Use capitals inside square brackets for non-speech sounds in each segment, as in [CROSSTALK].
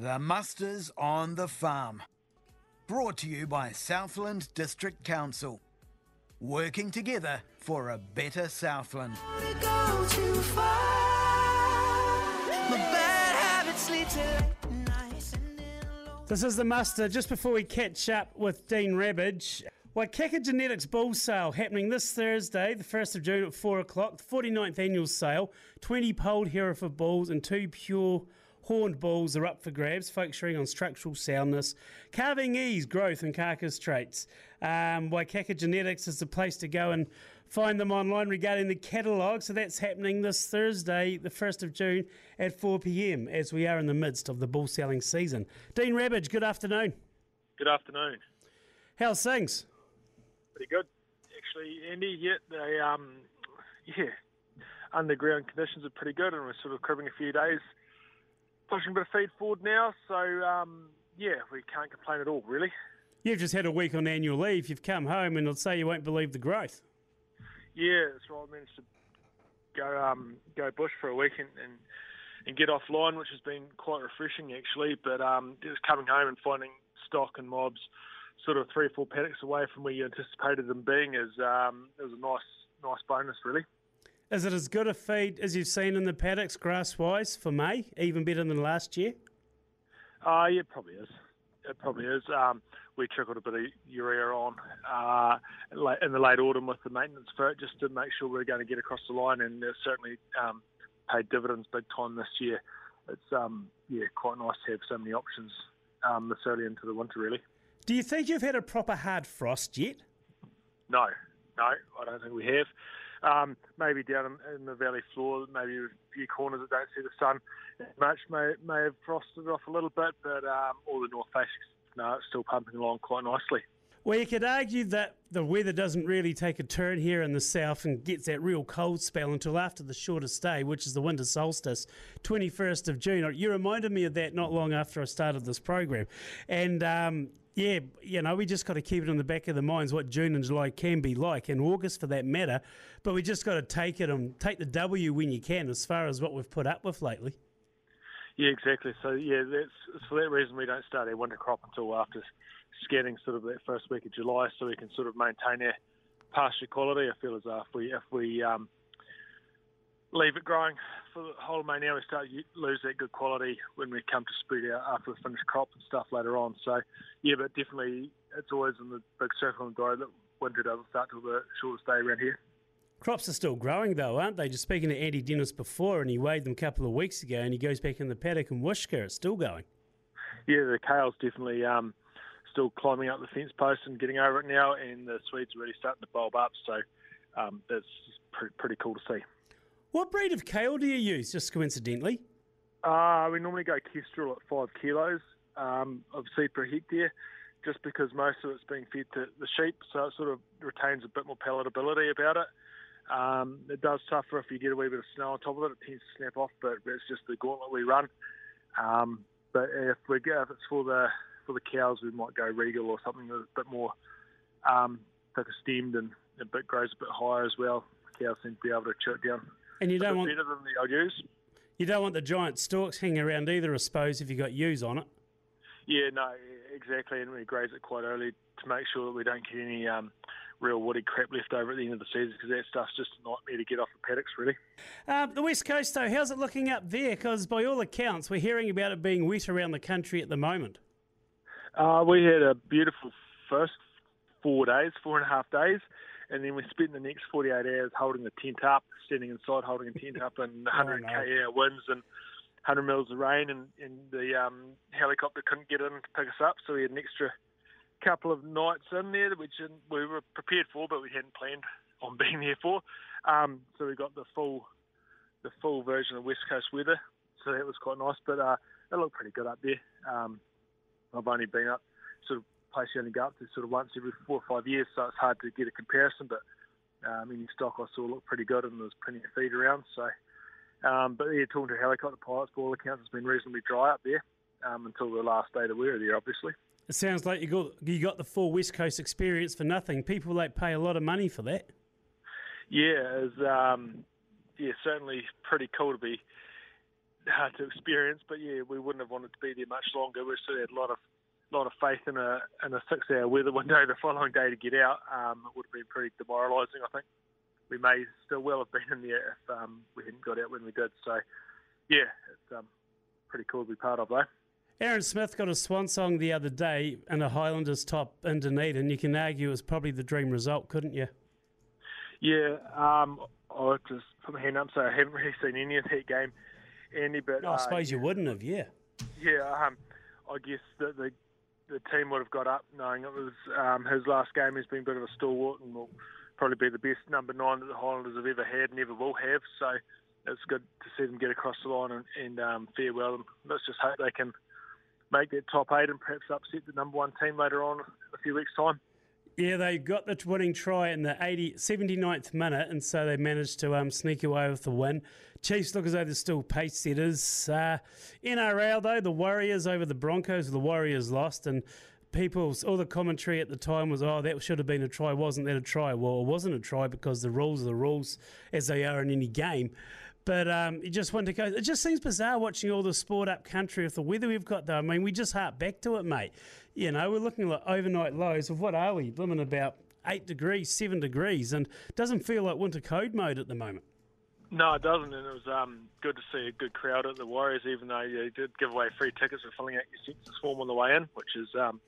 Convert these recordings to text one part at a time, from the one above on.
The Musters on the Farm. Brought to you by Southland District Council. Working together for a better Southland. This is the muster. Just before we catch up with Dean Rabbidge, Waikaika Genetics Bull Sale happening this Thursday, the 1st of June at 4 o'clock, the 49th annual sale. 20 polled Hereford bulls and two pure horned bulls are up for grabs, focusing on structural soundness, calving ease, growth, and carcass traits. Um, Waikaika Genetics is the place to go and find them online regarding the catalogue. So that's happening this Thursday, the 1st of June at 4 pm, as we are in the midst of the bull selling season. Dean Rabbidge, good afternoon. Good afternoon. How's things? Pretty good, actually, Andy. Yeah, they um, yeah, underground conditions are pretty good, and we're sort of cribbing a few days, pushing a bit of feed forward now. So um, yeah, we can't complain at all, really. You've just had a week on annual leave. You've come home, and I'll say you won't believe the growth. Yeah, that's right. I managed to go um, go bush for a week and, and, and get offline, which has been quite refreshing actually. But um, just coming home and finding stock and mobs sort of three or four paddocks away from where you anticipated them being is um, was a nice nice bonus really. Is it as good a feed as you've seen in the paddocks grass wise for May? Even better than last year? Uh, yeah, it probably is. It probably is. Um, we trickled a bit of urea on uh, in the late autumn with the maintenance for it, just to make sure we are going to get across the line, and it certainly um, paid dividends big time this year. It's um, yeah, quite nice to have so many options um, this early into the winter, really. Do you think you've had a proper hard frost yet? No, no, I don't think we have. Um, maybe down in, in, the valley floor, maybe a few corners that don't see the sun much may may have frosted off a little bit, but um, all the north face, no, it's still pumping along quite nicely. Well, you could argue that the weather doesn't really take a turn here in the south and gets that real cold spell until after the shortest day, which is the winter solstice, 21st of June. You reminded me of that not long after I started this program. And um, yeah, you know, we just got to keep it in the back of the minds what June and July can be like, and August for that matter. But we just got to take it and take the W when you can, as far as what we've put up with lately. Yeah, exactly. So yeah, that's for that reason we don't start our winter crop until after scanning sort of that first week of July, so we can sort of maintain our pasture quality. I feel as though if we if we um, leave it growing for the whole of May now, we start to lose that good quality when we come to spread out after the finished crop and stuff later on. So yeah, but definitely it's always in the big circle and grow that winter doesn't start till the shortest day around here. Crops are still growing though, aren't they? Just speaking to Andy Dennis before, and he weighed them a couple of weeks ago, and he goes back in the paddock and Wishka, it's still going. Yeah, the kale's definitely um, still climbing up the fence post and getting over it now, and the Swedes are really starting to bulb up. So um, that's pretty, pretty cool to see. What breed of kale do you use, just coincidentally? Uh, we normally go Kestrel at five kilos um, of seed per hectare, just because most of it's being fed to the sheep, so it sort of retains a bit more palatability about it. Um, it does suffer if you get a wee bit of snow on top of it. It tends to snap off, but it's just the gauntlet we run. Um, but if we go, if it's for the for the cows, we might go regal or something that's a bit more um, thicker stemmed and a bit grows a bit higher as well. The cows seem to be able to chew it down. And you don't want better than the old ewes. You don't want the giant stalks hanging around either, I suppose, if you've got ewes on it. Yeah, no, exactly, and we graze it quite early to make sure that we don't get any um, real woody crap left over at the end of the season because that stuff's just a nightmare to get off the paddocks, really. Uh, the West Coast, though, how's it looking up there? Because by all accounts, we're hearing about it being wet around the country at the moment. Uh, we had a beautiful first four days, four and a half days, and then we spent the next 48 hours holding the tent up, standing inside holding a tent up, and [LAUGHS] 100 oh, no. winds and 100 mils of rain, and, and the um, helicopter couldn't get in to pick us up, so we had an extra couple of nights in there, which we were prepared for, but we hadn't planned on [LAUGHS] being there for. Um, so we got the full, the full version of West Coast weather. So that was quite nice, but uh, it looked pretty good up there. Um, I've only been up, sort of place you only go up to sort of once every four or five years, so it's hard to get a comparison. But um, any stock I saw looked pretty good, and there's plenty of feed around. So, um, but yeah, talking to helicopter pilots, all accounts, it's been reasonably dry up there um, until the last day that we were there, obviously. It sounds like you got you got the full West Coast experience for nothing. People like pay a lot of money for that. Yeah, it's um, yeah certainly pretty cool to be uh, to experience. But yeah, we wouldn't have wanted to be there much longer. We still had a lot of lot of faith in a in a six hour weather window [LAUGHS] the following day to get out. Um, it would have been pretty demoralising, I think. We may still well have been in there if um, we hadn't got out when we did. So, yeah, it's um, pretty cool to be part of, though. Aaron Smith got a swan song the other day in a Highlanders top in Dunedin. You can argue it was probably the dream result, couldn't you? Yeah, um, I'll just put my hand up. So I haven't really seen any of that game, Andy. But no, I suppose uh, you wouldn't have. Yeah. Yeah. Um, I guess the, the the team would have got up knowing it was um, his last game. He's been a bit of a stalwart and will probably be the best number nine that the Highlanders have ever had, and ever will have. So it's good to see them get across the line and, and um, fare well. And let's just hope they can make that top eight and perhaps upset the number one team later on in a few weeks' time. Yeah, they got the winning try in the 80, 79th minute, and so they managed to um, sneak away with the win. Chiefs look as though they're still pace setters. Uh, NRL, though, the Warriors over the Broncos, the Warriors lost, and people, all the commentary at the time was, oh, that should have been a try. Wasn't that a try? Well, it wasn't a try because the rules are the rules as they are in any game. But um, you just want to go. It just seems bizarre watching all the sport up country with the weather we've got, though. I mean, we just hark back to it, mate. You know, we're looking at overnight lows of what are we? Blooming about eight degrees, seven degrees, and it doesn't feel like winter code mode at the moment. No, it doesn't, and it was um, good to see a good crowd at the Warriors, even though you did give away free tickets for filling out your census form on the way in, which is um,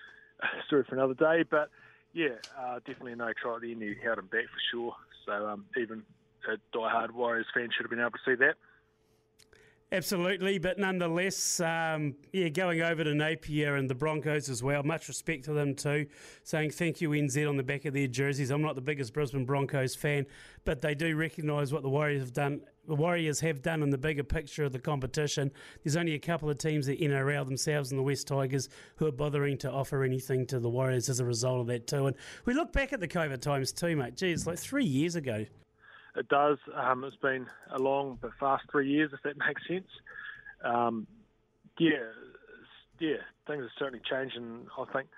[LAUGHS] a story for another day. But yeah, uh, definitely no try at the end. You held them back for sure. So um, even a die-hard Warriors fan should have been able to see that. Absolutely, but nonetheless, um, yeah, going over to Napier and the Broncos as well. Much respect to them too. Saying thank you NZ on the back of their jerseys. I'm not the biggest Brisbane Broncos fan, but they do recognise what the Warriors have done. The Warriors have done in the bigger picture of the competition. There's only a couple of teams, the NRL themselves and the West Tigers, who are bothering to offer anything to the Warriors as a result of that too. And we look back at the COVID times too, mate. Gee, it's like three years ago it does. Um, it's been a long but fast three years, if that [LAUGHS] makes sense. Um, yeah, yeah, things are certainly changing. I think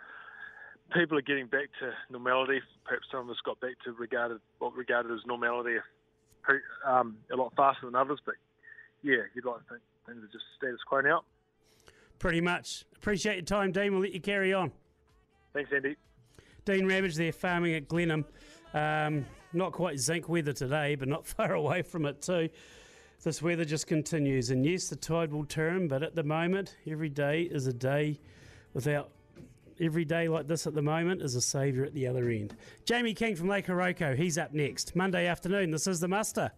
people are getting back to normality. Perhaps some of us got back to regarded what regarded as normality um, a lot faster than others. But yeah, you'd like to think things are just status quo now. Pretty much. Appreciate your time, Dean. We'll let you carry on. Thanks, Andy. Dean Rabbidge there, farming at Glenham. Um, not quite zinc weather today, but not [LAUGHS] far away from it too. This weather just continues, and yes, the tide will turn, but at the moment, every day is a day without. Every day like this at the moment is a saviour at the other end. Jamie King from Lake Oroco, he's up next. Monday afternoon, this is The Muster.